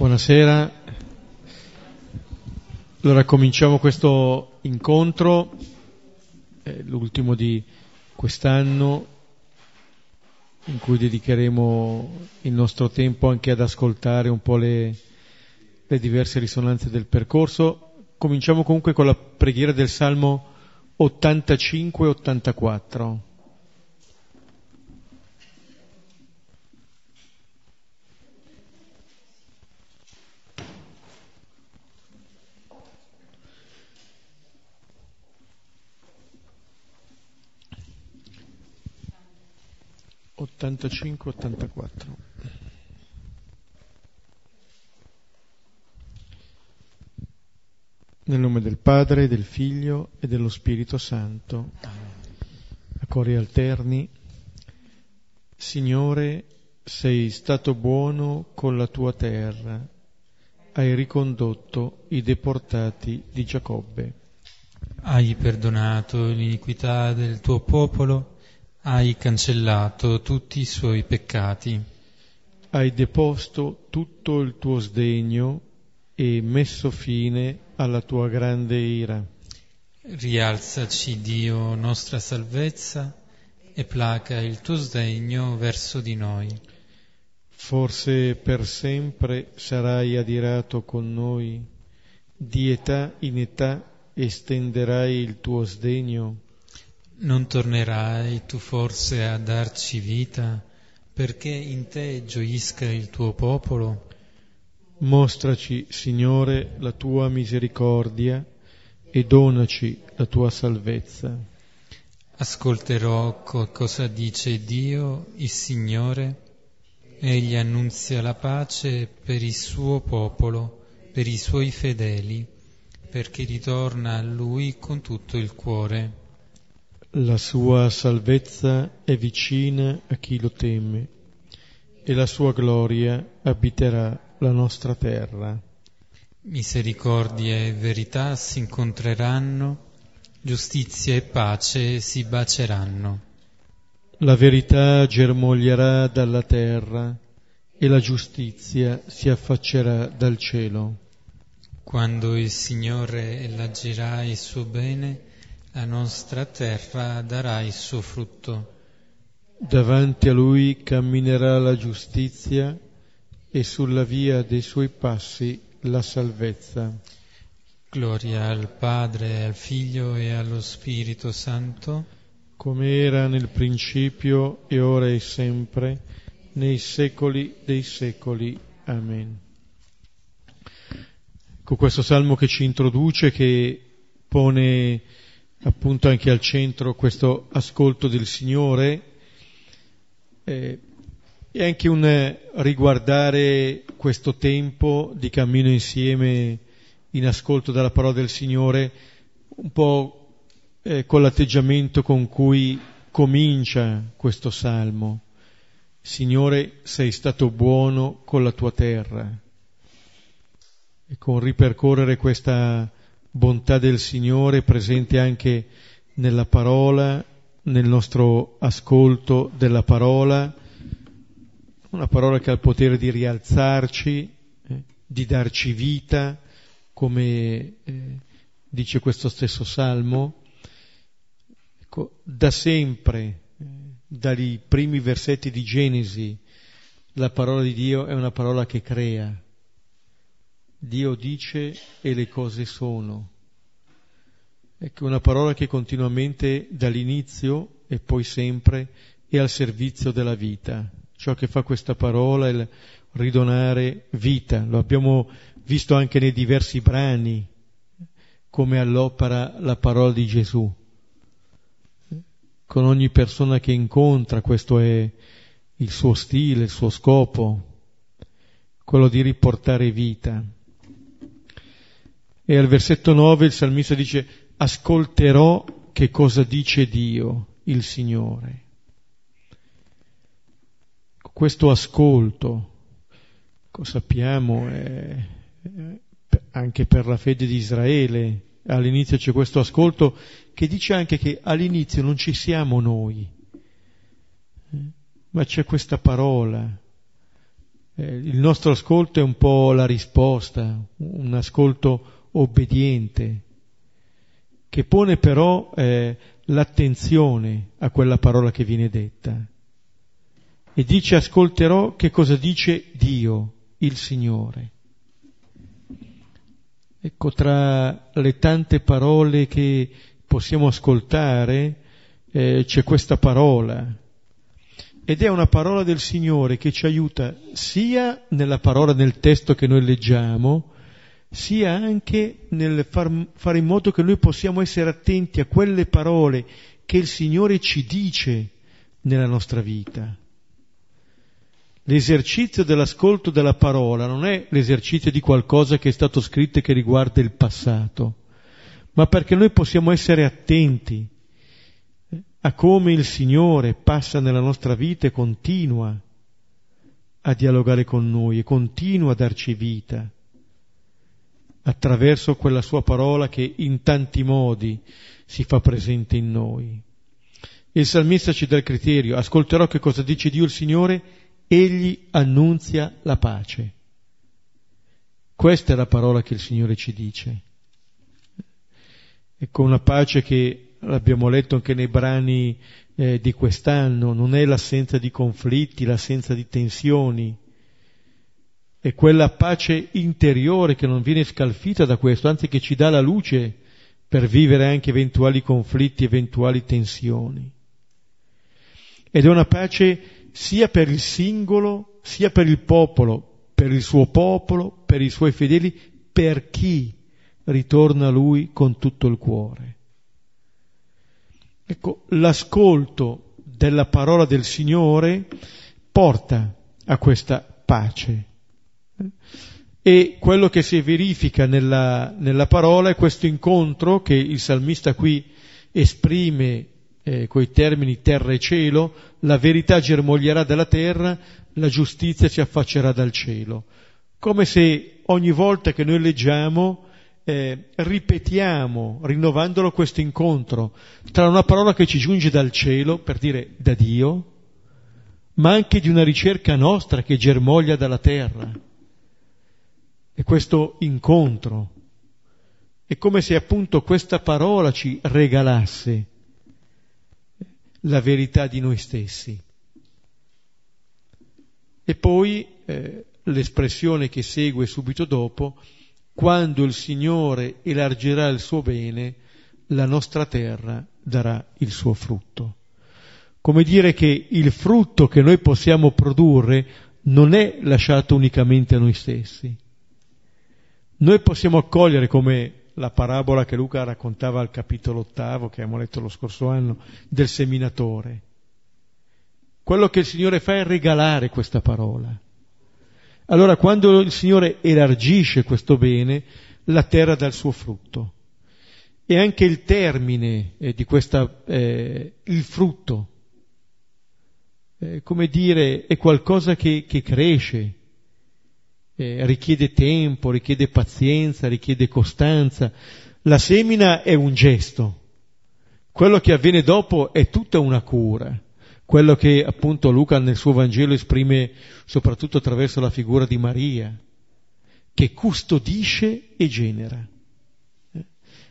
Buonasera. Allora cominciamo questo incontro, eh, l'ultimo di quest'anno, in cui dedicheremo il nostro tempo anche ad ascoltare un po' le, le diverse risonanze del percorso. Cominciamo comunque con la preghiera del Salmo 85-84. Ottantacinque, ottantaquattro. Nel nome del Padre, del Figlio e dello Spirito Santo. A cori alterni. Signore, sei stato buono con la tua terra, hai ricondotto i deportati di Giacobbe. Hai perdonato l'iniquità del tuo popolo, hai cancellato tutti i suoi peccati. Hai deposto tutto il tuo sdegno e messo fine alla tua grande ira. Rialzaci, Dio, nostra salvezza, e placa il tuo sdegno verso di noi. Forse per sempre sarai adirato con noi, di età in età estenderai il tuo sdegno. Non tornerai tu forse a darci vita, perché in te gioisca il tuo popolo? Mostraci, Signore, la tua misericordia e donaci la tua salvezza. Ascolterò co- cosa dice Dio, il Signore. Egli annunzia la pace per il suo popolo, per i suoi fedeli, perché ritorna a Lui con tutto il cuore. La sua salvezza è vicina a chi lo teme e la sua gloria abiterà la nostra terra. Misericordia e verità si incontreranno, giustizia e pace si baceranno. La verità germoglierà dalla terra e la giustizia si affaccerà dal cielo. Quando il Signore elargirà il suo bene, la nostra terra darà il suo frutto. Davanti a lui camminerà la giustizia e sulla via dei suoi passi la salvezza. Gloria al Padre, al Figlio e allo Spirito Santo, come era nel principio e ora e sempre, nei secoli dei secoli. Amen. Con questo salmo che ci introduce, che pone appunto anche al centro questo ascolto del Signore, eh, e anche un riguardare questo tempo di cammino insieme in ascolto della parola del Signore, un po' eh, con l'atteggiamento con cui comincia questo salmo. Signore, sei stato buono con la tua terra. E con ripercorrere questa bontà del Signore presente anche nella parola, nel nostro ascolto della parola, una parola che ha il potere di rialzarci, eh, di darci vita, come eh, dice questo stesso salmo. Ecco, da sempre, eh, dai primi versetti di Genesi, la parola di Dio è una parola che crea. Dio dice e le cose sono. Ecco, una parola che continuamente dall'inizio e poi sempre è al servizio della vita ciò che fa questa parola è il ridonare vita. Lo abbiamo visto anche nei diversi brani, come all'opera la parola di Gesù. Con ogni persona che incontra, questo è il suo stile, il suo scopo, quello di riportare vita. E al versetto 9 il salmista dice, ascolterò che cosa dice Dio, il Signore. Questo ascolto, sappiamo, è, anche per la fede di Israele, all'inizio c'è questo ascolto che dice anche che all'inizio non ci siamo noi, ma c'è questa parola, eh, il nostro ascolto è un po' la risposta, un ascolto obbediente, che pone però eh, l'attenzione a quella parola che viene detta. E dice ascolterò che cosa dice Dio, il Signore. Ecco, tra le tante parole che possiamo ascoltare eh, c'è questa parola. Ed è una parola del Signore che ci aiuta sia nella parola nel testo che noi leggiamo, sia anche nel far, fare in modo che noi possiamo essere attenti a quelle parole che il Signore ci dice nella nostra vita. L'esercizio dell'ascolto della parola non è l'esercizio di qualcosa che è stato scritto e che riguarda il passato, ma perché noi possiamo essere attenti a come il Signore passa nella nostra vita e continua a dialogare con noi e continua a darci vita attraverso quella sua parola che in tanti modi si fa presente in noi. Il salmista ci dà il criterio, ascolterò che cosa dice Dio il Signore egli annunzia la pace. Questa è la parola che il Signore ci dice. Ecco una pace che l'abbiamo letto anche nei brani eh, di quest'anno, non è l'assenza di conflitti, l'assenza di tensioni, è quella pace interiore che non viene scalfita da questo, anzi che ci dà la luce per vivere anche eventuali conflitti, eventuali tensioni. Ed è una pace sia per il singolo, sia per il popolo, per il suo popolo, per i suoi fedeli, per chi ritorna a lui con tutto il cuore. Ecco, l'ascolto della parola del Signore porta a questa pace. E quello che si verifica nella, nella parola è questo incontro che il salmista qui esprime eh, coi termini terra e cielo, la verità germoglierà dalla terra, la giustizia si affaccerà dal cielo. Come se ogni volta che noi leggiamo eh, ripetiamo, rinnovandolo questo incontro tra una parola che ci giunge dal cielo, per dire da Dio, ma anche di una ricerca nostra che germoglia dalla terra. E questo incontro è come se appunto questa parola ci regalasse la verità di noi stessi. E poi eh, l'espressione che segue subito dopo, quando il Signore elargirà il suo bene, la nostra terra darà il suo frutto. Come dire che il frutto che noi possiamo produrre non è lasciato unicamente a noi stessi. Noi possiamo accogliere come la parabola che Luca raccontava al capitolo ottavo, che abbiamo letto lo scorso anno, del seminatore. Quello che il Signore fa è regalare questa parola. Allora quando il Signore elargisce questo bene, la terra dà il suo frutto. E anche il termine eh, di questa, eh, il frutto, eh, come dire, è qualcosa che, che cresce, eh, richiede tempo, richiede pazienza, richiede costanza. La semina è un gesto, quello che avviene dopo è tutta una cura, quello che appunto Luca nel suo Vangelo esprime soprattutto attraverso la figura di Maria, che custodisce e genera. Eh,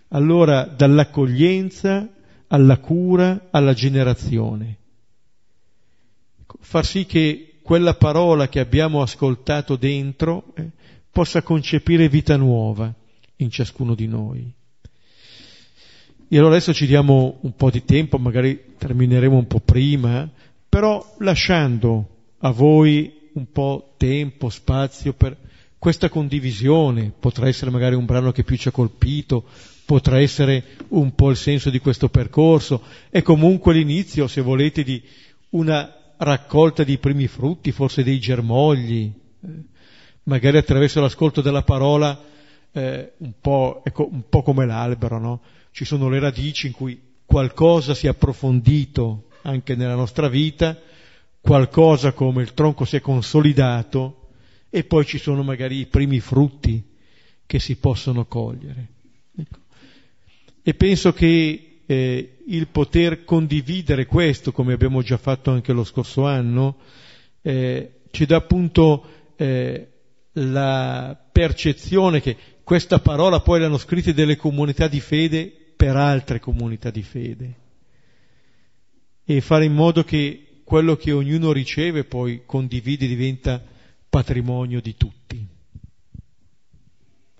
allora dall'accoglienza alla cura alla generazione. Ecco, far sì che quella parola che abbiamo ascoltato dentro eh, possa concepire vita nuova in ciascuno di noi. E allora adesso ci diamo un po' di tempo, magari termineremo un po' prima, però lasciando a voi un po' tempo, spazio per questa condivisione, potrà essere magari un brano che più ci ha colpito, potrà essere un po' il senso di questo percorso, è comunque l'inizio, se volete, di una raccolta di primi frutti, forse dei germogli, eh, magari attraverso l'ascolto della parola, eh, un, po', ecco, un po' come l'albero, no? Ci sono le radici in cui qualcosa si è approfondito anche nella nostra vita, qualcosa come il tronco si è consolidato e poi ci sono magari i primi frutti che si possono cogliere. Ecco. E penso che eh, il poter condividere questo, come abbiamo già fatto anche lo scorso anno, eh, ci dà appunto eh, la percezione che questa parola poi l'hanno scritta delle comunità di fede per altre comunità di fede e fare in modo che quello che ognuno riceve poi condivide diventa patrimonio di tutti.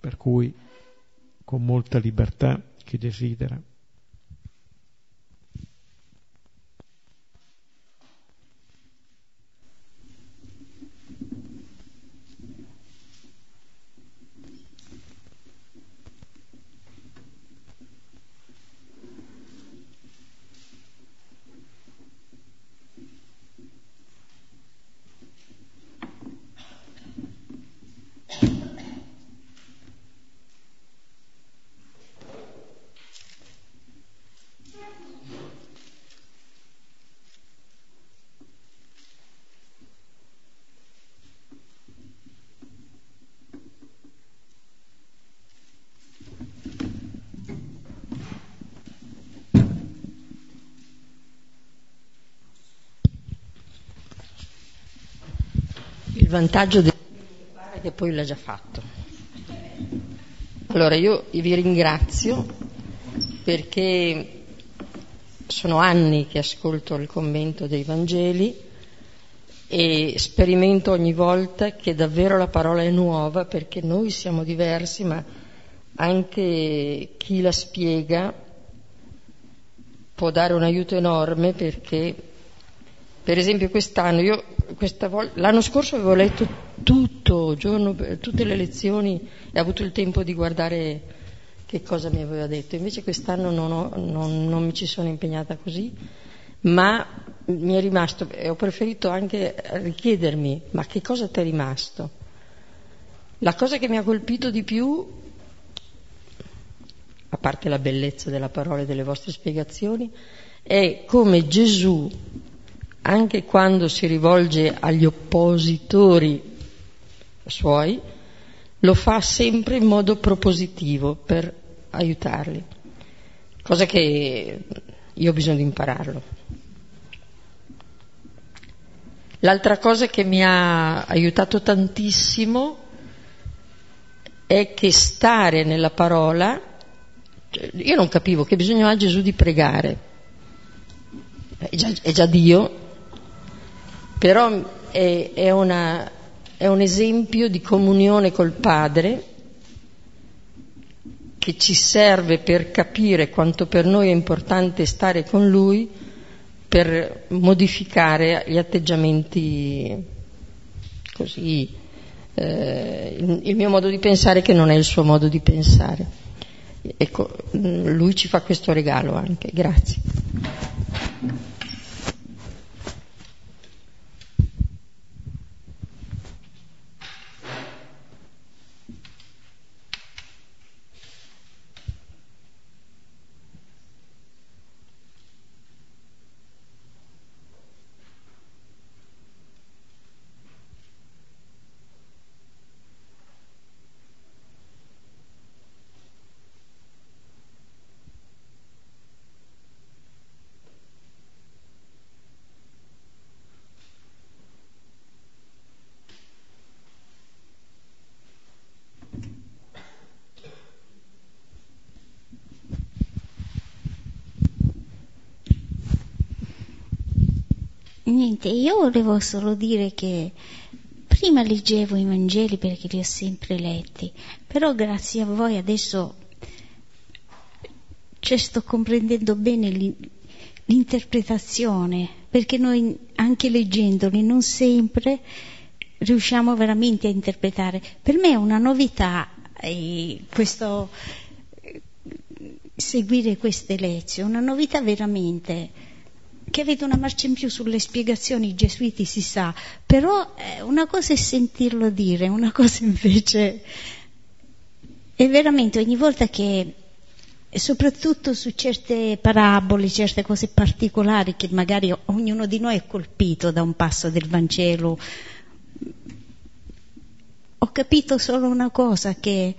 Per cui con molta libertà chi desidera. Vantaggio di fare che poi l'ha già fatto. Allora io vi ringrazio perché sono anni che ascolto il commento dei Vangeli e sperimento ogni volta che davvero la parola è nuova perché noi siamo diversi, ma anche chi la spiega può dare un aiuto enorme perché, per esempio, quest'anno io volta, l'anno scorso avevo letto tutto, giorno, tutte le lezioni e ho avuto il tempo di guardare che cosa mi aveva detto. Invece quest'anno non, ho, non, non mi ci sono impegnata così, ma mi è rimasto, e ho preferito anche richiedermi, ma che cosa ti è rimasto? La cosa che mi ha colpito di più, a parte la bellezza della parola e delle vostre spiegazioni, è come Gesù anche quando si rivolge agli oppositori suoi, lo fa sempre in modo propositivo per aiutarli, cosa che io ho bisogno di impararlo. L'altra cosa che mi ha aiutato tantissimo è che stare nella parola, cioè, io non capivo che bisogno ha Gesù di pregare, è già, è già Dio, però è, è, una, è un esempio di comunione col Padre che ci serve per capire quanto per noi è importante stare con Lui, per modificare gli atteggiamenti così, eh, il mio modo di pensare che non è il suo modo di pensare. Ecco, lui ci fa questo regalo anche, grazie. Niente, io volevo solo dire che prima leggevo i Vangeli perché li ho sempre letti, però grazie a voi adesso cioè, sto comprendendo bene l'interpretazione, perché noi anche leggendoli non sempre riusciamo veramente a interpretare. Per me è una novità eh, questo, seguire queste lezioni, una novità veramente che avete una marcia in più sulle spiegazioni, i gesuiti si sa, però eh, una cosa è sentirlo dire, una cosa invece è veramente ogni volta che, soprattutto su certe parabole, certe cose particolari che magari ognuno di noi è colpito da un passo del Vangelo, ho capito solo una cosa che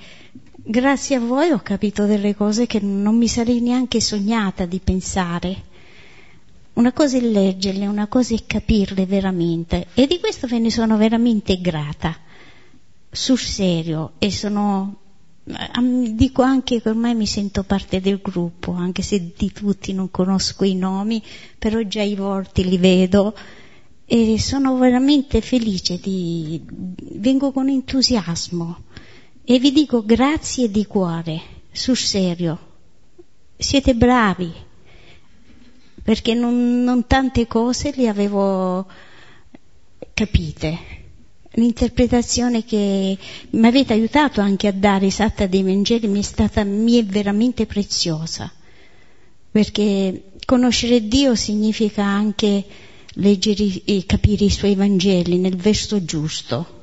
grazie a voi ho capito delle cose che non mi sarei neanche sognata di pensare una cosa è leggerle, una cosa è capirle veramente e di questo ve ne sono veramente grata. sul serio e sono dico anche che ormai mi sento parte del gruppo, anche se di tutti non conosco i nomi, però già i volti li vedo e sono veramente felice di vengo con entusiasmo e vi dico grazie di cuore, sul serio. Siete bravi, perché non, non tante cose le avevo capite l'interpretazione che mi avete aiutato anche a dare esatta dei Vangeli mi è stata mi è veramente preziosa perché conoscere Dio significa anche leggere e capire i suoi Vangeli nel verso giusto.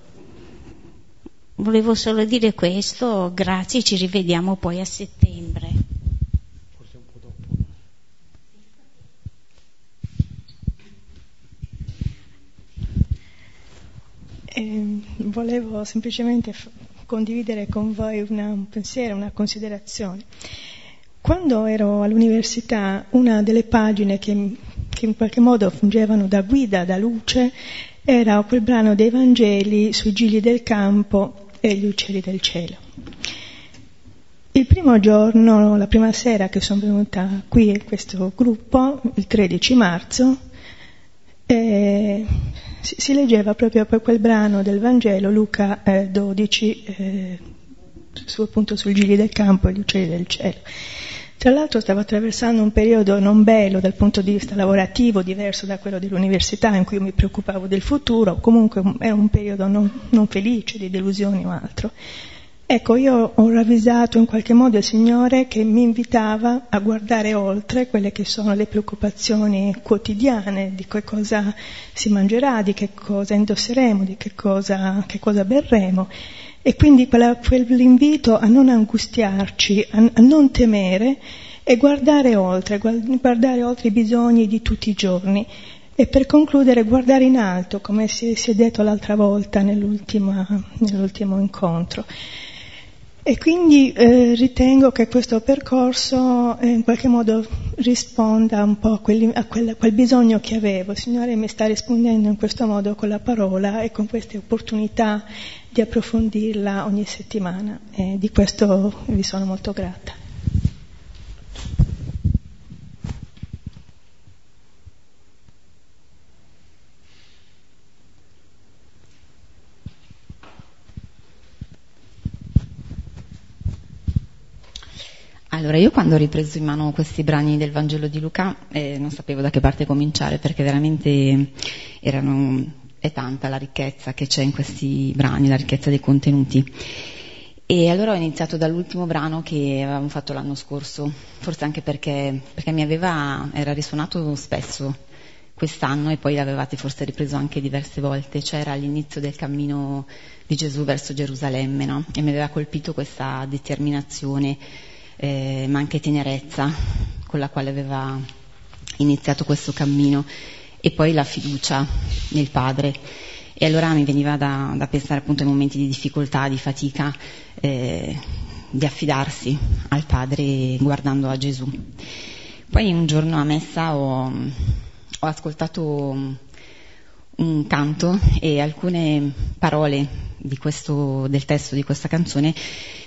Volevo solo dire questo, grazie, ci rivediamo poi a settembre. Eh, volevo semplicemente f- condividere con voi una, un pensiero, una considerazione. Quando ero all'università, una delle pagine che, che in qualche modo fungevano da guida, da luce, era quel brano dei Vangeli sui gigli del campo e gli uccelli del cielo. Il primo giorno, la prima sera che sono venuta qui in questo gruppo, il 13 marzo, eh, si, si, leggeva proprio per quel brano del Vangelo, Luca eh, 12, eh, su, appunto sul gigli del campo e gli uccelli del cielo. Tra l'altro stavo attraversando un periodo non bello dal punto di vista lavorativo, diverso da quello dell'università in cui mi preoccupavo del futuro, comunque era un periodo non, non felice, di delusioni o altro. Ecco, io ho ravvisato in qualche modo il Signore che mi invitava a guardare oltre quelle che sono le preoccupazioni quotidiane di che cosa si mangerà, di che cosa indosseremo, di che cosa, che cosa berremo. E quindi quella, quell'invito a non angustiarci, a, a non temere e guardare oltre, guardare oltre i bisogni di tutti i giorni. E per concludere, guardare in alto, come si, si è detto l'altra volta nell'ultimo incontro. E quindi eh, ritengo che questo percorso eh, in qualche modo risponda un po' a, quelli, a, quel, quel, bisogno che avevo. Il Signore mi sta rispondendo in questo modo con la parola e con queste opportunità di approfondirla ogni settimana. E di questo vi sono molto grata. Allora, io quando ho ripreso in mano questi brani del Vangelo di Luca eh, non sapevo da che parte cominciare perché veramente erano, è tanta la ricchezza che c'è in questi brani, la ricchezza dei contenuti. E allora ho iniziato dall'ultimo brano che avevamo fatto l'anno scorso, forse anche perché, perché mi aveva, era risuonato spesso quest'anno e poi l'avevate forse ripreso anche diverse volte, cioè era all'inizio del cammino di Gesù verso Gerusalemme, no? E mi aveva colpito questa determinazione eh, ma anche tenerezza con la quale aveva iniziato questo cammino e poi la fiducia nel padre. E allora mi veniva da, da pensare appunto ai momenti di difficoltà, di fatica, eh, di affidarsi al padre guardando a Gesù. Poi un giorno a messa ho, ho ascoltato un canto e alcune parole questo, del testo di questa canzone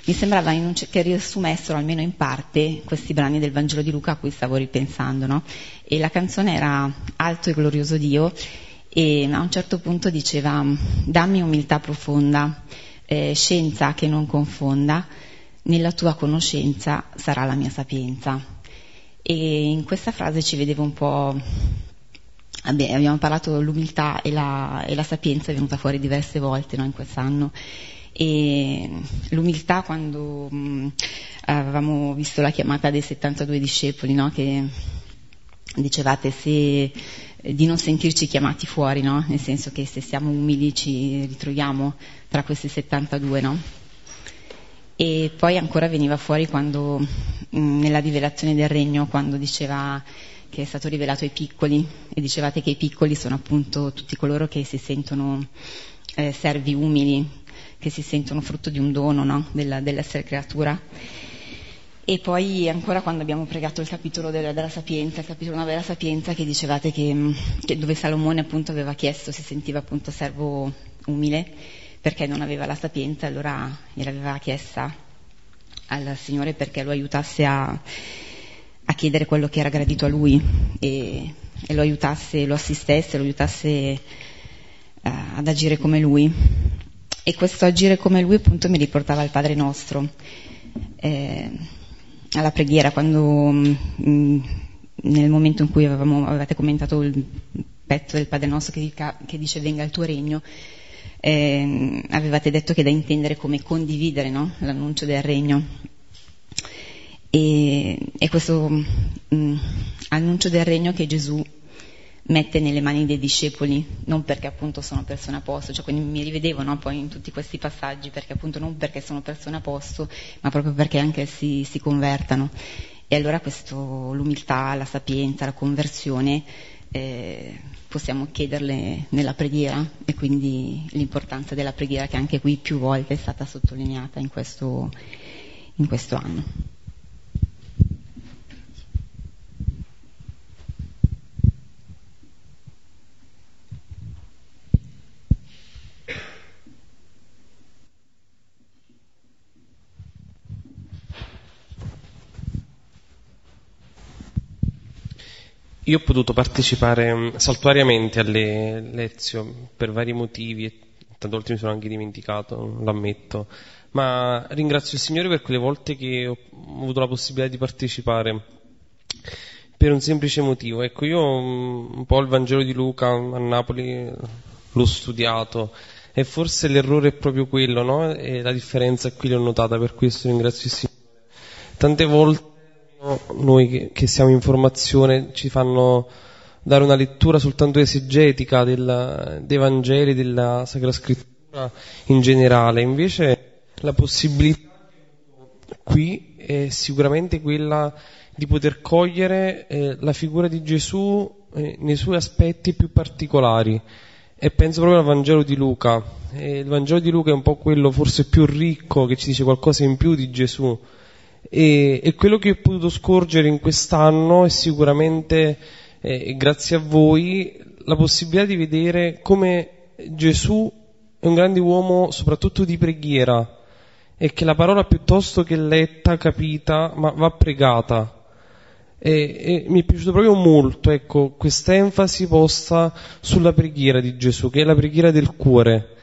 mi sembrava un, che riassumessero almeno in parte questi brani del Vangelo di Luca a cui stavo ripensando. No? E la canzone era Alto e glorioso Dio e a un certo punto diceva dammi umiltà profonda, eh, scienza che non confonda, nella tua conoscenza sarà la mia sapienza. E in questa frase ci vedevo un po' abbiamo parlato dell'umiltà e la, e la, sapienza è venuta fuori diverse volte no, in quest'anno. E l'umiltà quando mh, avevamo visto la chiamata dei 72 discepoli, no, che dicevate se, di non sentirci chiamati fuori, no? nel senso che se siamo umili ci ritroviamo tra questi 72. No? E poi ancora veniva fuori quando, mh, nella rivelazione del regno, quando diceva che è stato rivelato ai piccoli e dicevate che i piccoli sono appunto tutti coloro che si sentono eh, servi umili, che si sentono frutto di un dono no? Della, dell'essere creatura. E poi ancora quando abbiamo pregato il capitolo della, della sapienza, il capitolo 9 della sapienza, che dicevate che, che, dove Salomone appunto aveva chiesto, si sentiva appunto servo umile, perché non aveva la sapienza, allora gliel'aveva chiesta al Signore perché lo aiutasse a, chiedere quello che era gradito a lui e, e lo aiutasse, lo assistesse, lo aiutasse uh, ad agire come lui. E questo agire come lui appunto mi riportava al Padre nostro, eh, alla preghiera, quando mh, mm, nel momento in cui avevamo, avevate commentato il pezzo del Padre nostro che, dica, che dice venga il tuo regno, eh, avevate detto che è da intendere come condividere no? l'annuncio del regno. E, e questo mh, mm, annuncio del regno che Gesù mette nelle mani dei discepoli, non perché appunto sono persone a posto, cioè quindi mi rivedevo no, poi in tutti questi passaggi, perché appunto non perché sono persone a posto, ma proprio perché anche si, si convertano. E allora questo, l'umiltà, la sapienza, la conversione eh, possiamo chiederle nella preghiera e quindi l'importanza della preghiera che anche qui più volte è stata sottolineata in questo, in questo anno. Io ho potuto partecipare mm, saltuariamente alle lezioni per vari motivi, e tante volte mi sono anche dimenticato, l'ammetto, ma ringrazio il Signore per quelle volte che ho avuto la possibilità di partecipare per un semplice motivo. Ecco, io mm, un po' il Vangelo di Luca a Napoli l'ho studiato e forse l'errore è proprio quello, no? E la differenza qui l'ho notata, per questo ringrazio il Signore. Tante volte noi che, siamo in formazione ci fanno dare una lettura soltanto esegetica del, dei Vangeli, della Sacra Scrittura in generale, invece la possibilità qui è sicuramente quella di poter cogliere eh, la figura di Gesù eh, nei suoi aspetti più particolari. E penso proprio al Vangelo di Luca. E il Vangelo di Luca è un po' quello forse più ricco che ci dice qualcosa in più di Gesù e, e quello che ho potuto scorgere in quest'anno è sicuramente, eh, grazie a voi, la possibilità di vedere come Gesù è un grande uomo soprattutto di preghiera e che la parola piuttosto che letta, capita, ma va pregata. E, e, mi è piaciuto proprio molto ecco, questa enfasi posta sulla preghiera di Gesù, che è la preghiera del cuore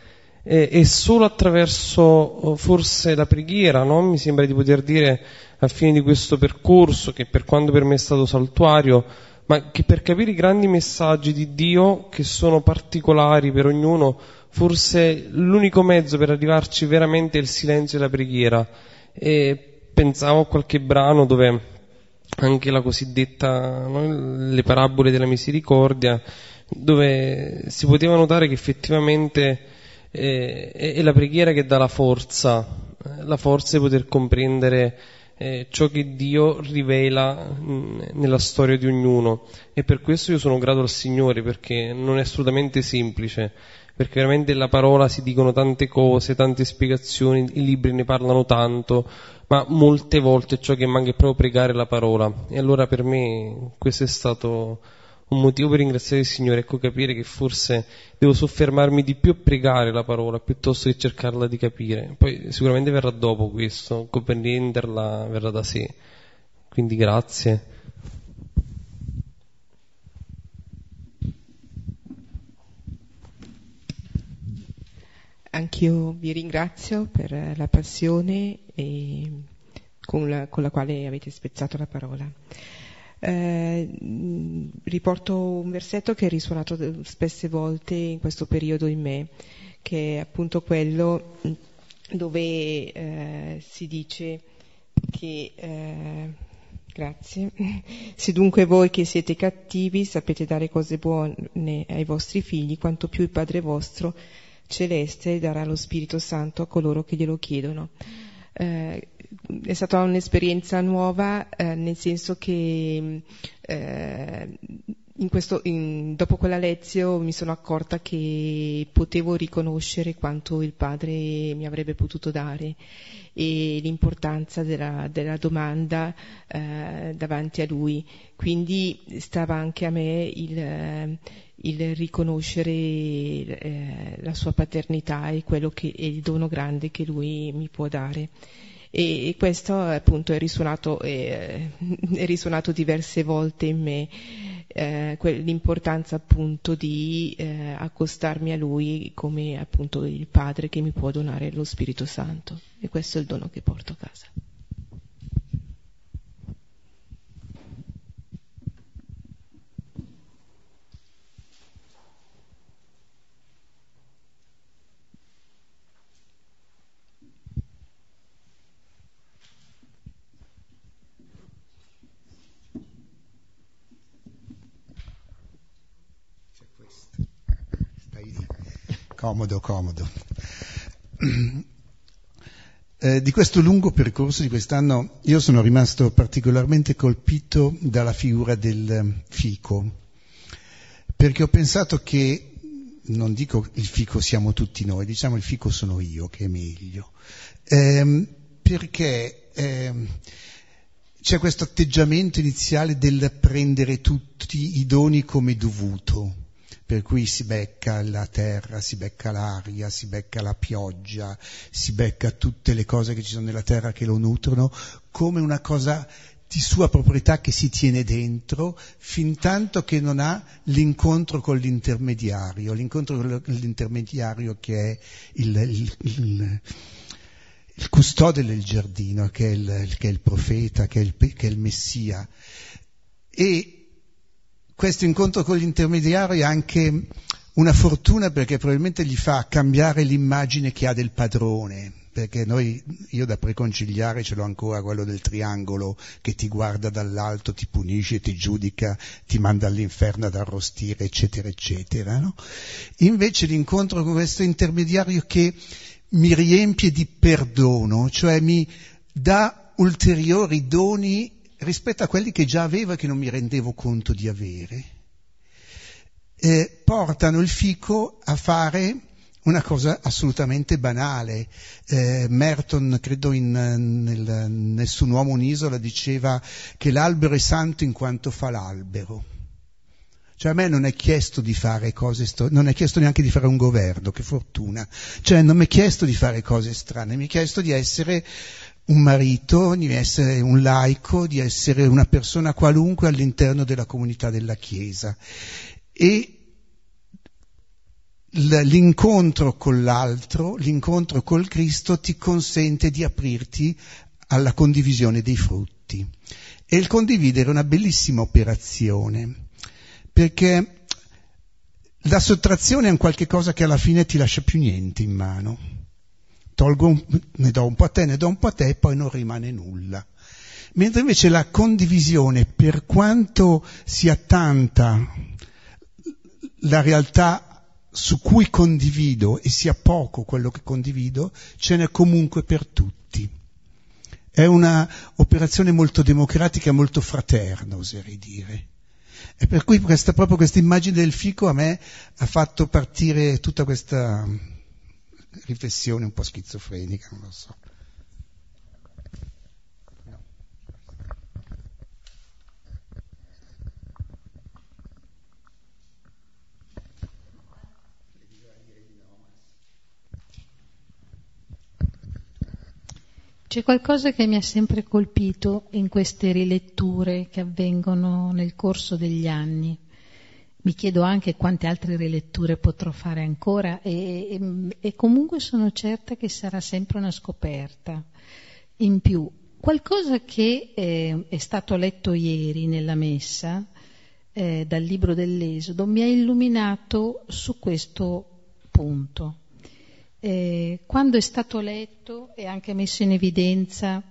e, e solo attraverso oh, forse la preghiera, no? mi sembra di poter dire a fine di questo percorso, che per quanto per me è stato saltuario, ma che per capire i grandi messaggi di Dio, che sono particolari per ognuno, forse l'unico mezzo per arrivarci veramente è il silenzio e la preghiera. E pensavo a qualche brano dove anche la cosiddetta, no, le parabole della misericordia, dove si poteva notare che effettivamente eh, è la preghiera che dà la forza, la forza di poter comprendere eh, ciò che Dio rivela mh, mm, nella storia di ognuno. E per questo io sono grato al Signore perché non è assolutamente semplice, perché veramente la parola si dicono tante cose, tante spiegazioni, i libri ne parlano tanto, ma molte volte ciò che manca è proprio pregare la parola. E allora per me questo è stato un motivo per ringraziare il Signore, ecco capire che forse devo soffermarmi di più a pregare la parola piuttosto che cercarla di capire. Poi sicuramente verrà dopo questo, comprenderla verrà da sé. Quindi grazie. Anch'io vi ringrazio per la passione con la, con la quale avete spezzato la parola. Eh, riporto un versetto che è risuonato spesse volte in questo periodo in me, che è appunto quello dove eh, si dice che eh, grazie. Se dunque voi che siete cattivi sapete dare cose buone ai vostri figli, quanto più il Padre vostro celeste darà lo Spirito Santo a coloro che glielo chiedono. Eh, è stata un'esperienza nuova eh, nel senso che eh, in questo, in, dopo quella lezione mi sono accorta che potevo riconoscere quanto il padre mi avrebbe potuto dare e l'importanza della, della domanda eh, davanti a lui. Quindi stava anche a me il, il riconoscere eh, la sua paternità e che è il dono grande che lui mi può dare. E, questo appunto è risuonato, è, è risuonato diverse volte in me, eh, l'importanza appunto di eh, accostarmi a lui come appunto il padre che mi può donare lo Spirito Santo. E questo è il dono che porto a casa. Comodo, comodo. Eh, di questo lungo percorso di quest'anno io sono rimasto particolarmente colpito dalla figura del eh, fico, perché ho pensato che, non dico il fico siamo tutti noi, diciamo il fico sono io, che è meglio, eh, perché eh, c'è questo atteggiamento iniziale del prendere tutti i doni come dovuto per cui si becca la terra, si becca l'aria, si becca la pioggia, si becca tutte le cose che ci sono nella terra che lo nutrono, come una cosa di sua proprietà che si tiene dentro, fin tanto che non ha l'incontro con l'intermediario, l'incontro con l'intermediario che è il, il, il, il custode del giardino, che è il, che è profeta, che è il, che è il Messia. E questo incontro con l'intermediario è anche una fortuna perché probabilmente gli fa cambiare l'immagine che ha del padrone, perché noi, io da preconciliare ce l'ho ancora quello del triangolo che ti guarda dall'alto, ti punisce, ti giudica, ti manda all'inferno ad arrostire, eccetera, eccetera. No? Invece l'incontro con questo intermediario che mi riempie di perdono, cioè mi dà ulteriori doni rispetto a quelli che già avevo e che non mi rendevo conto di avere, eh, portano il fico a fare una cosa assolutamente banale. Eh, Merton, credo in, nel Nessun uomo un'isola, diceva che l'albero è santo in quanto fa l'albero. Cioè a me non è chiesto di fare cose, sto- non è chiesto neanche di fare un governo, che fortuna. Cioè non mi è chiesto di fare cose strane, mi è chiesto di essere un marito, di essere un laico, di essere una persona qualunque all'interno della comunità della Chiesa. E l'incontro con l'altro, l'incontro col Cristo ti consente di aprirti alla condivisione dei frutti. E il condividere è una bellissima operazione, perché la sottrazione è un qualche cosa che alla fine ti lascia più niente in mano un, ne do un po' a te, ne do un po' a te e poi non rimane nulla. Mentre invece la condivisione, per quanto sia tanta la realtà su cui condivido e sia poco quello che condivido, ce n'è comunque per tutti. È un'operazione molto democratica, molto fraterna, oserei dire. E per cui questa, proprio questa immagine del fico a me ha fatto partire tutta questa riflessione un po' schizofrenica, non lo so. C'è qualcosa che mi ha sempre colpito in queste riletture che avvengono nel corso degli anni. Mi chiedo anche quante altre riletture potrò fare ancora e, e, e comunque sono certa che sarà sempre una scoperta in più. Qualcosa che eh, è stato letto ieri nella messa eh, dal libro dell'Esodo mi ha illuminato su questo punto. Eh, quando è stato letto e anche messo in evidenza,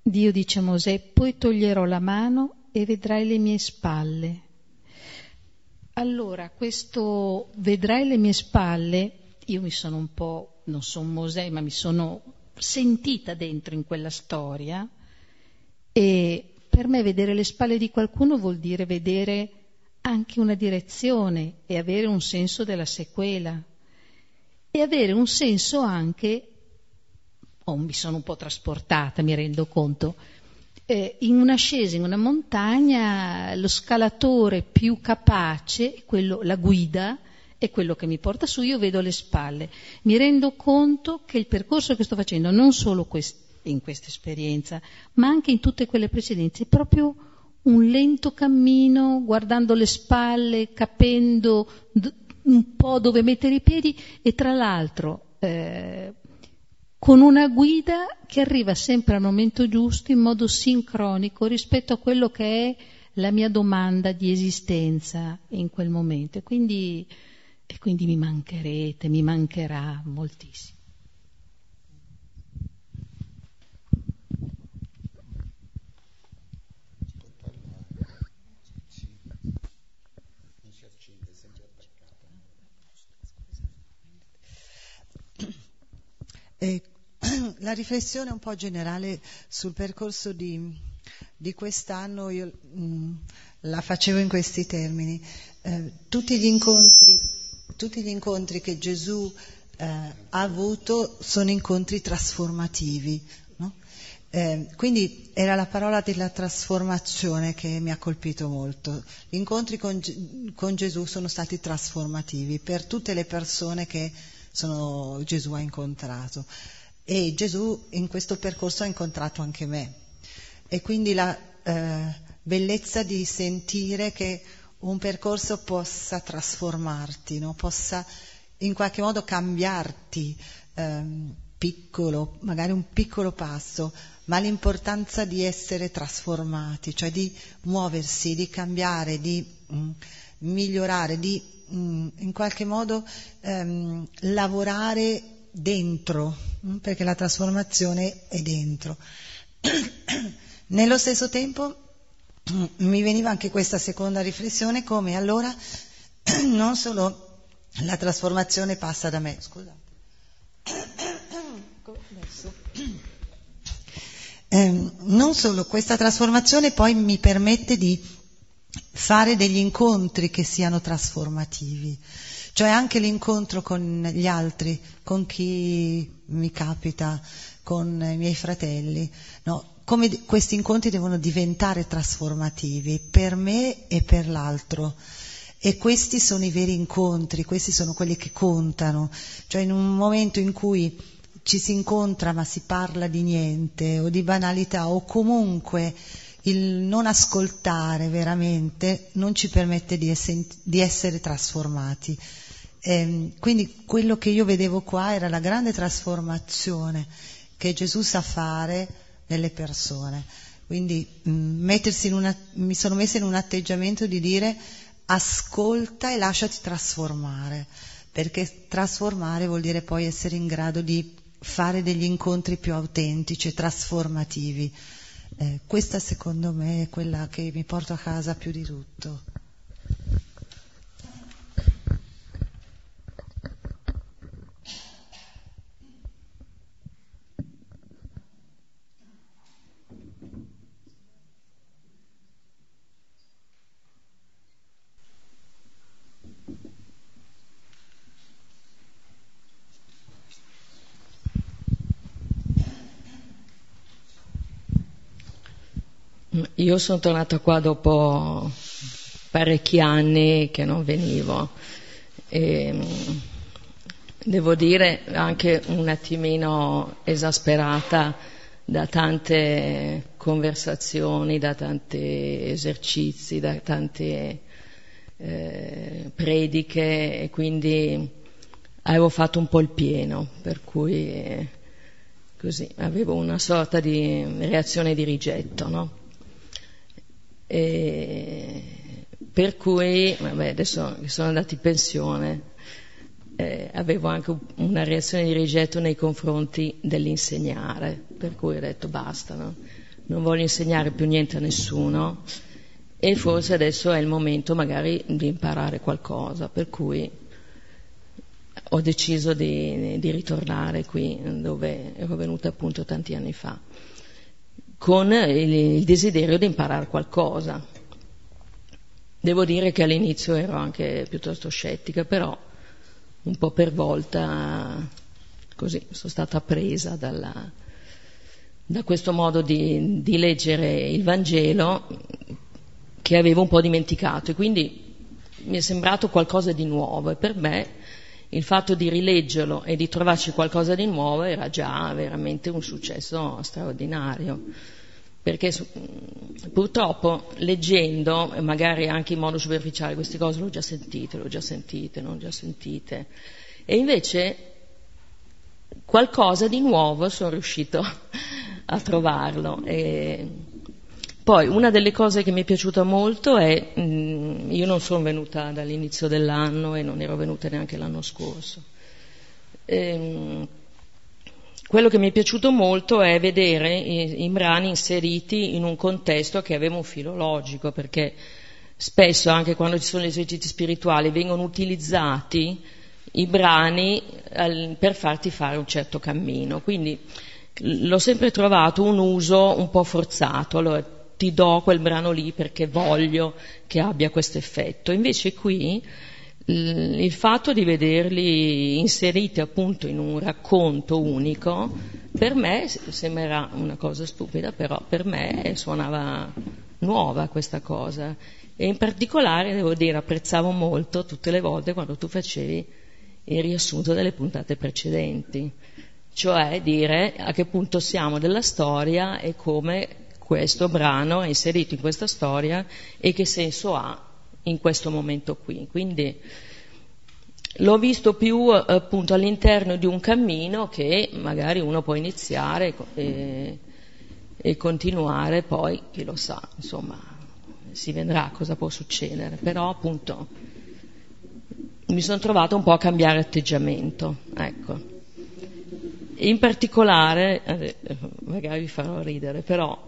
Dio dice a Mosè, poi toglierò la mano e vedrai le mie spalle allora, questo vedrai le mie spalle, io mi sono un po', non sono Mosè, ma mi sono sentita dentro in quella storia. E per me vedere le spalle di qualcuno vuol dire vedere anche una direzione e avere un senso della sequela. E avere un senso anche, oh, mi sono un po' trasportata, mi rendo conto, eh, in un'ascesa in una montagna lo scalatore più capace, quello, la guida, è quello che mi porta su, io vedo le spalle. Mi rendo conto che il percorso che sto facendo, non solo quest- in questa esperienza, ma anche in tutte quelle precedenti, è proprio un lento cammino, guardando le spalle, capendo d- un po' dove mettere i piedi e tra l'altro eh, con una guida che arriva sempre al momento giusto in modo sincronico rispetto a quello che è la mia domanda di esistenza in quel momento. Quindi, e quindi mi mancherete, mi mancherà moltissimo. E la riflessione un po' generale sul percorso di, di quest'anno io mh, mm, la facevo in questi termini. Eh, tutti, gli incontri, tutti, gli incontri, che Gesù eh, ha avuto sono incontri trasformativi. No? Eh, quindi era la parola della trasformazione che mi ha colpito molto. Gli incontri con, con Gesù sono stati trasformativi per tutte le persone che sono, Gesù ha incontrato. E Gesù in questo percorso ha incontrato anche me. E quindi la eh, bellezza di sentire che un percorso possa trasformarti, no? possa in qualche modo cambiarti, ehm, piccolo, magari un piccolo passo, ma l'importanza di essere trasformati, cioè di muoversi, di cambiare, di mh, mm, migliorare, di mh, mm, in qualche modo ehm, lavorare dentro, mh, mm, perché la trasformazione è dentro. Nello stesso tempo mm, mi veniva anche questa seconda riflessione come allora non solo la trasformazione passa da me, scusate. Eh, non solo questa trasformazione poi mi permette di fare degli incontri che siano trasformativi, cioè anche l'incontro con gli altri, con chi mi capita, con i miei fratelli, no? come questi incontri devono diventare trasformativi per me e per l'altro. E questi sono i veri incontri, questi sono quelli che contano, cioè in un momento in cui ci si incontra ma si parla di niente o di banalità o comunque il non ascoltare veramente non ci permette di, ess- di essere trasformati. E ehm, quindi quello che io vedevo qua era la grande trasformazione che Gesù sa fare nelle persone. Quindi mh, mm, una, mi sono messa in un atteggiamento di dire ascolta e lasciati trasformare, perché trasformare vuol dire poi essere in grado di fare degli incontri più autentici e trasformativi. Eh, questa secondo me è quella che mi porto a casa più di tutto. Io sono tornata qua dopo parecchi anni che non venivo e mm, devo dire anche un attimino esasperata da tante conversazioni, da tanti esercizi, da tante eh, prediche e quindi avevo fatto un po' il pieno, per cui eh, così avevo una sorta di reazione di rigetto, no? E per cui, vabbè, adesso che sono andati in pensione, eh, avevo anche una reazione di rigetto nei confronti dell'insegnare, per cui ho detto basta, no? non voglio insegnare più niente a nessuno. E forse adesso è il momento magari di imparare qualcosa, per cui ho deciso di, di ritornare qui dove ero venuta appunto tanti anni fa con il, il desiderio di imparare qualcosa. Devo dire che all'inizio ero anche piuttosto scettica, però un po' per volta così sono stata presa dalla, da questo modo di, di leggere il Vangelo che avevo un po' dimenticato e quindi mi è sembrato qualcosa di nuovo e per me il fatto di rileggerlo e di trovarci qualcosa di nuovo era già veramente un successo straordinario. Perché purtroppo leggendo, magari anche in modo superficiale, queste cose l'ho già sentite, l'ho già sentite, non già sentite. E invece qualcosa di nuovo sono riuscito a trovarlo. E poi una delle cose che mi è piaciuta molto è, mh, mm, io non sono venuta dall'inizio dell'anno e non ero venuta neanche l'anno scorso. Ehm, quello che mi è piaciuto molto è vedere i, i brani inseriti in un contesto che aveva un filo logico, perché spesso anche quando ci sono gli esercizi spirituali vengono utilizzati i brani per farti fare un certo cammino. Quindi l'ho sempre trovato un uso un po' forzato. Allora, ti do quel brano lì perché voglio che abbia questo effetto. Invece qui il fatto di vederli inseriti appunto in un racconto unico, per me sembrerà una cosa stupida, però per me suonava nuova questa cosa. E in particolare, devo dire, apprezzavo molto tutte le volte quando tu facevi il riassunto delle puntate precedenti, cioè dire a che punto siamo della storia e come questo brano è inserito in questa storia e che senso ha in questo momento qui. Quindi l'ho visto più appunto all'interno di un cammino che magari uno può iniziare e, e continuare, poi chi lo sa, insomma, si vedrà cosa può succedere, però appunto mi sono trovata un po' a cambiare atteggiamento, ecco. In particolare, eh, magari vi farò ridere, però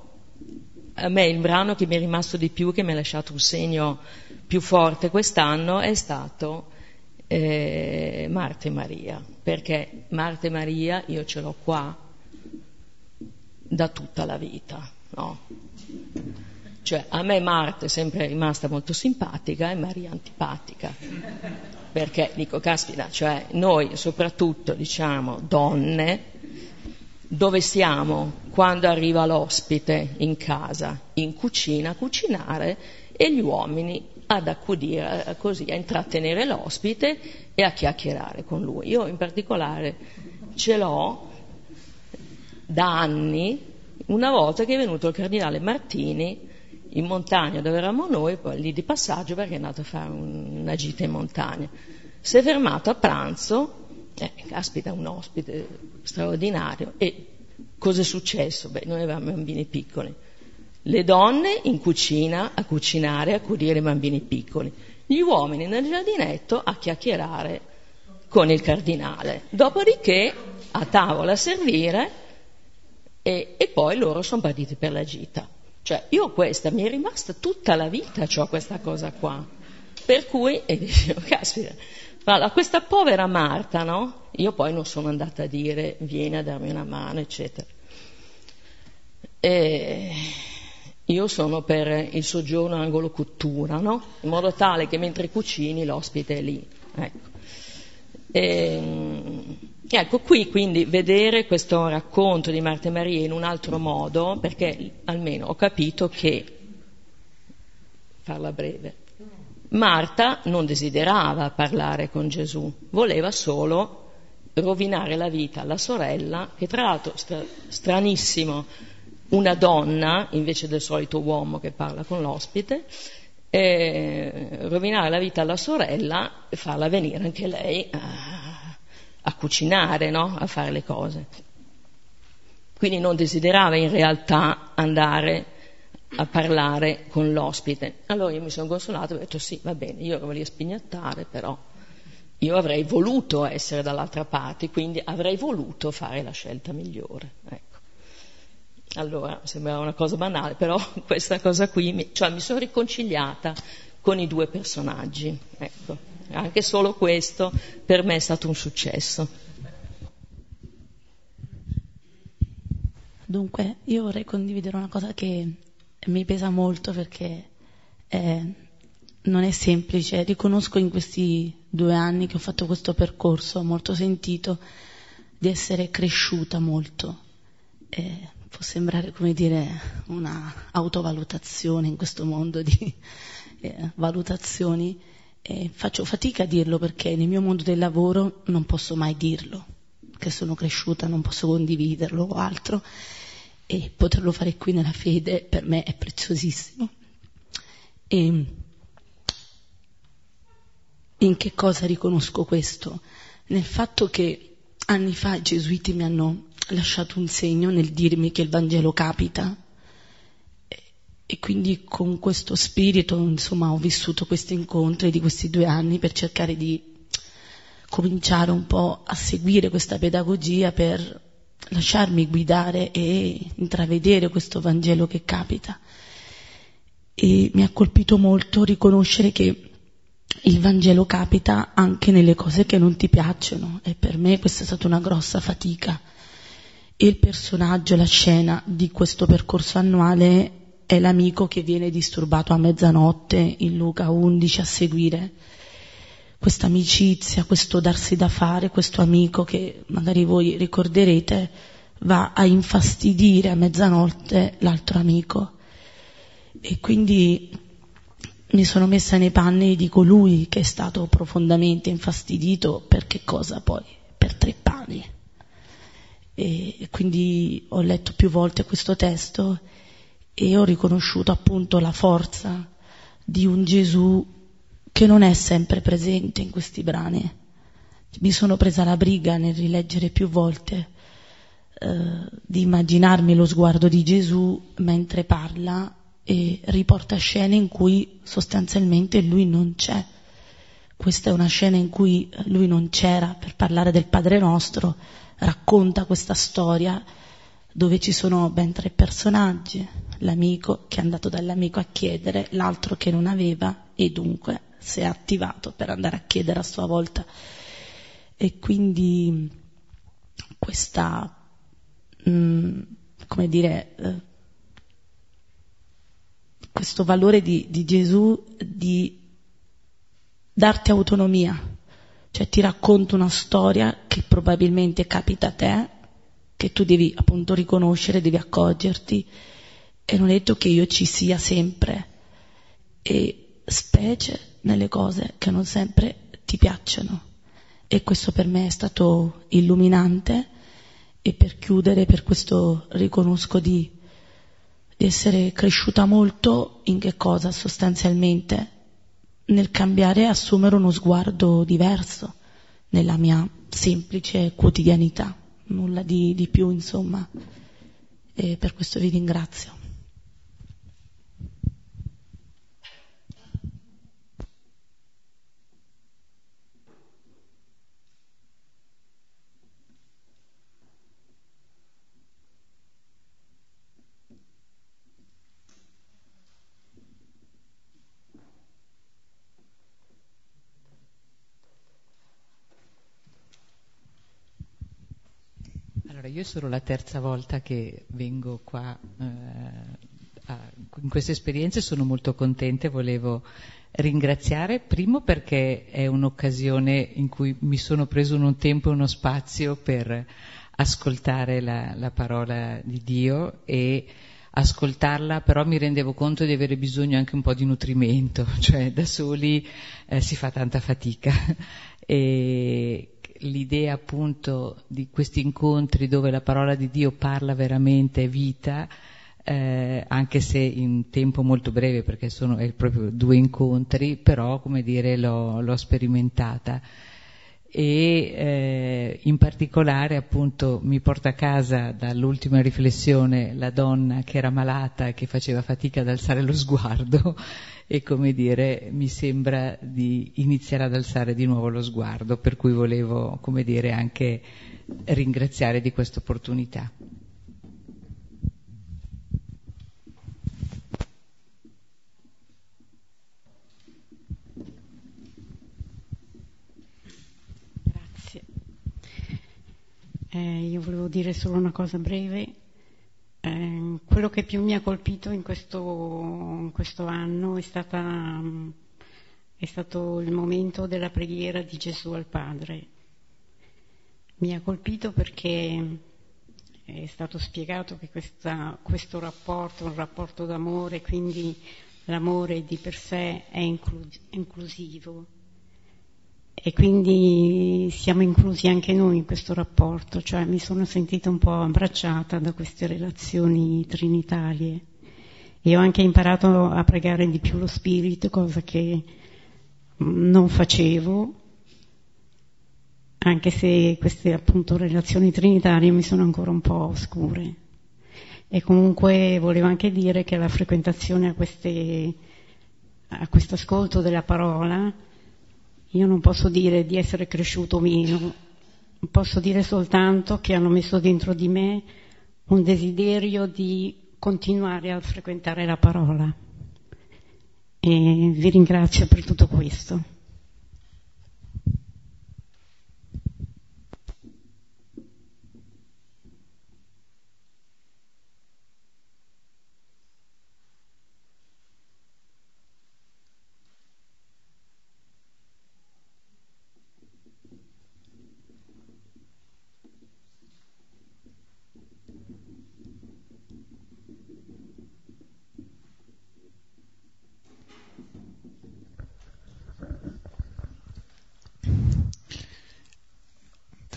a me il brano che mi è rimasto di più, che mi ha lasciato un segno più forte quest'anno, è stato eh, Marte Maria, perché Marte Maria io ce l'ho qua da tutta la vita, no? Cioè a me Marte è sempre rimasta molto simpatica e Maria antipatica, perché dico, caspita, cioè noi soprattutto diciamo donne, dove siamo quando arriva l'ospite in casa? In cucina a cucinare e gli uomini ad accudire così, a intrattenere l'ospite e a chiacchierare con lui. Io in particolare ce l'ho da anni, una volta che è venuto il cardinale Martini in montagna dove eravamo noi, poi lì di passaggio perché è andato a fare una gita in montagna. Si è fermato a pranzo eh, caspita, un ospite straordinario. E cosa è successo? Beh, noi avevamo bambini piccoli. Le donne in cucina a cucinare, a accudire i bambini piccoli. Gli uomini nel giardinetto a chiacchierare con il cardinale. Dopodiché a tavola a servire e, e poi loro sono partiti per la gita. Cioè, io questa mi è rimasta tutta la vita, ho questa cosa qua. Per cui, e dicevo, caspita, a questa povera Marta, no? Io poi non sono andata a dire vieni a darmi una mano, eccetera. E io sono per il soggiorno angolo cottura, no? In modo tale che mentre cucini l'ospite è lì. Ecco. E, ecco, qui quindi vedere questo racconto di Marta e Maria in un altro modo, perché almeno ho capito che, farla breve, Marta non desiderava parlare con Gesù, voleva solo rovinare la vita alla sorella, che tra l'altro stra- stranissimo, una donna invece del solito uomo che parla con l'ospite, eh, rovinare la vita alla sorella e farla venire anche lei a, a cucinare, no? a fare le cose. Quindi non desiderava in realtà andare a parlare con l'ospite. Allora io mi sono consolato e ho detto sì, va bene, io ero lì a spignattare, però io avrei voluto essere dall'altra parte, quindi avrei voluto fare la scelta migliore. Ecco. Allora, sembrava una cosa banale, però questa cosa qui, mi, cioè mi sono riconciliata con i due personaggi. Ecco. Anche solo questo per me è stato un successo. Dunque, io vorrei condividere una cosa che mi pesa molto perché eh, non è semplice. Riconosco in questi due anni che ho fatto questo percorso molto sentito di essere cresciuta molto. Eh, può sembrare come dire una autovalutazione in questo mondo di eh, valutazioni, eh, faccio fatica a dirlo perché nel mio mondo del lavoro non posso mai dirlo, che sono cresciuta, non posso condividerlo o altro e poterlo fare qui nella fede per me è preziosissimo. E in che cosa riconosco questo? Nel fatto che anni fa i gesuiti mi hanno lasciato un segno nel dirmi che il Vangelo capita e quindi con questo spirito insomma ho vissuto questi incontri di questi due anni per cercare di cominciare un po' a seguire questa pedagogia per lasciarmi guidare e intravedere questo Vangelo che capita. E mi ha colpito molto riconoscere che il Vangelo capita anche nelle cose che non ti piacciono e per me questa è stata una grossa fatica. E il personaggio, la scena di questo percorso annuale è l'amico che viene disturbato a mezzanotte in Luca 11 a seguire questa amicizia, questo darsi da fare, questo amico che magari voi ricorderete va a infastidire a mezzanotte l'altro amico. E quindi mi sono messa nei panni di colui che è stato profondamente infastidito per che cosa poi? Per tre pani. E quindi ho letto più volte questo testo e ho riconosciuto appunto la forza di un Gesù che non è sempre presente in questi brani. Mi sono presa la briga nel rileggere più volte eh, di immaginarmi lo sguardo di Gesù mentre parla e riporta scene in cui sostanzialmente lui non c'è. Questa è una scena in cui lui non c'era per parlare del Padre nostro, racconta questa storia dove ci sono ben tre personaggi, l'amico che è andato dall'amico a chiedere, l'altro che non aveva e dunque si è attivato per andare a chiedere a sua volta. E quindi questa, mh, mm, come dire, eh, questo valore di, di Gesù di darti autonomia, cioè ti racconto una storia che probabilmente capita a te, che tu devi appunto riconoscere, devi accorgerti e non è detto che io ci sia sempre e specie nelle cose che non sempre ti piacciono e questo per me è stato illuminante e per chiudere per questo riconosco di di essere cresciuta molto in che cosa sostanzialmente? Nel cambiare e assumere uno sguardo diverso nella mia semplice quotidianità, nulla di, di più insomma. E per questo vi ringrazio. Allora, io sono la terza volta che vengo qua eh, a, in queste esperienze, sono molto contenta e volevo ringraziare, primo perché è un'occasione in cui mi sono preso un tempo e uno spazio per ascoltare la, la parola di Dio e ascoltarla, però mi rendevo conto di avere bisogno anche un po' di nutrimento, cioè da soli eh, si fa tanta fatica. E l'idea appunto di questi incontri dove la parola di Dio parla veramente vita, eh, anche se in tempo molto breve perché sono proprio due incontri, però come dire l'ho, l'ho sperimentata. E eh, in particolare appunto mi porta a casa dall'ultima riflessione la donna che era malata che faceva fatica ad alzare lo sguardo e come dire mi sembra di iniziare ad alzare di nuovo lo sguardo per cui volevo come dire anche ringraziare di questa opportunità. Eh, io volevo dire solo una cosa breve. Eh, quello che più mi ha colpito in questo, in questo anno è, stata, è stato il momento della preghiera di Gesù al Padre. Mi ha colpito perché è stato spiegato che questa, questo rapporto è un rapporto d'amore, quindi l'amore di per sé è inclusivo e quindi siamo inclusi anche noi in questo rapporto, cioè mi sono sentita un po' abbracciata da queste relazioni trinitarie e ho anche imparato a pregare di più lo spirito, cosa che non facevo, anche se queste appunto relazioni trinitarie mi sono ancora un po' oscure. E comunque volevo anche dire che la frequentazione a, queste, a questo ascolto della parola io non posso dire di essere cresciuto meno, posso dire soltanto che hanno messo dentro di me un desiderio di continuare a frequentare la parola. E vi ringrazio per tutto questo.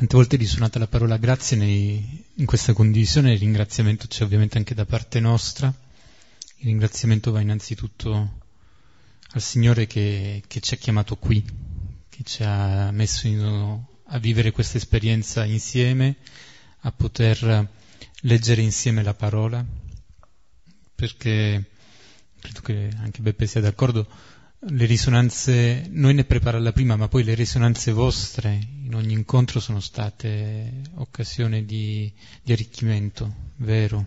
Tante volte risuonata la parola grazie nei, in questa condivisione, il ringraziamento c'è ovviamente anche da parte nostra, il ringraziamento va innanzitutto al Signore che, che ci ha chiamato qui, che ci ha messo in, a vivere questa esperienza insieme, a poter leggere insieme la parola, perché credo che anche Beppe sia d'accordo, le risonanze, noi ne prepara la prima, ma poi le risonanze vostre in ogni incontro sono state occasione di, di arricchimento vero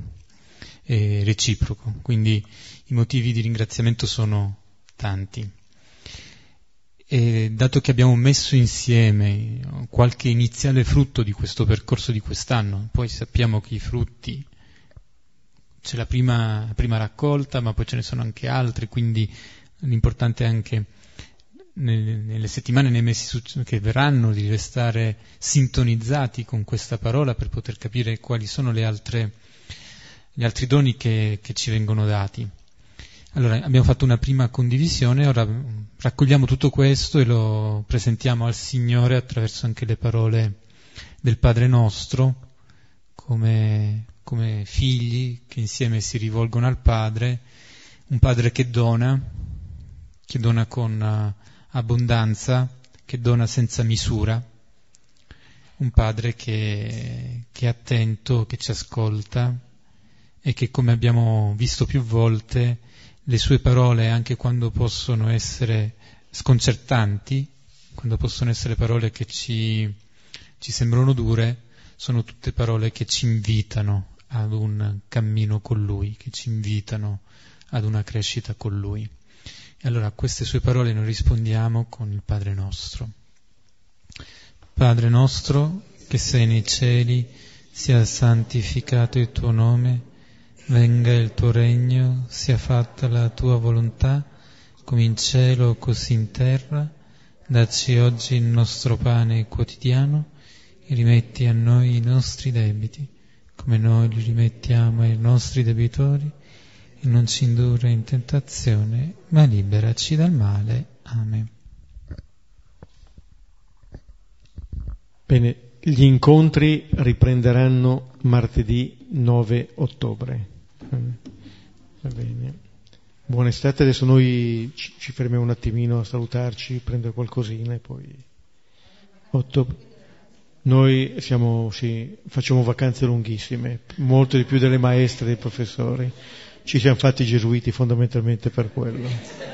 e reciproco, quindi i motivi di ringraziamento sono tanti. E dato che abbiamo messo insieme qualche iniziale frutto di questo percorso di quest'anno, poi sappiamo che i frutti c'è la prima, prima raccolta, ma poi ce ne sono anche altri, quindi l'importante è anche nelle settimane, nei mesi che verranno, di restare sintonizzati con questa parola per poter capire quali sono altre, gli altri doni che, che, ci vengono dati. Allora, abbiamo fatto una prima condivisione, ora raccogliamo tutto questo e lo presentiamo al Signore attraverso anche le parole del Padre nostro, come, come figli che insieme si rivolgono al Padre, un Padre che dona, che dona con uh, abbondanza, che dona senza misura, un padre che, che, è attento, che ci ascolta e che, come abbiamo visto più volte, le sue parole, anche quando possono essere sconcertanti, quando possono essere parole che ci, ci sembrano dure, sono tutte parole che ci invitano ad un cammino con Lui, che ci invitano ad una crescita con Lui. E allora a queste sue parole noi rispondiamo con il Padre nostro. Padre nostro che sei nei cieli, sia santificato il tuo nome, venga il tuo regno, sia fatta la tua volontà, come in cielo così in terra. Dacci oggi il nostro pane quotidiano e rimetti a noi i nostri debiti, come noi li rimettiamo ai nostri debitori e non ci indurre in tentazione, ma liberaci dal male. Amen. Bene, gli incontri riprenderanno martedì 9 ottobre. Va bene. Buona estate, adesso noi ci fermiamo un attimino a salutarci, prendere qualcosina e poi... Ottobre. Noi siamo, sì, facciamo vacanze lunghissime, molto di più delle maestre e dei professori ci siamo fatti gesuiti fondamentalmente per quello.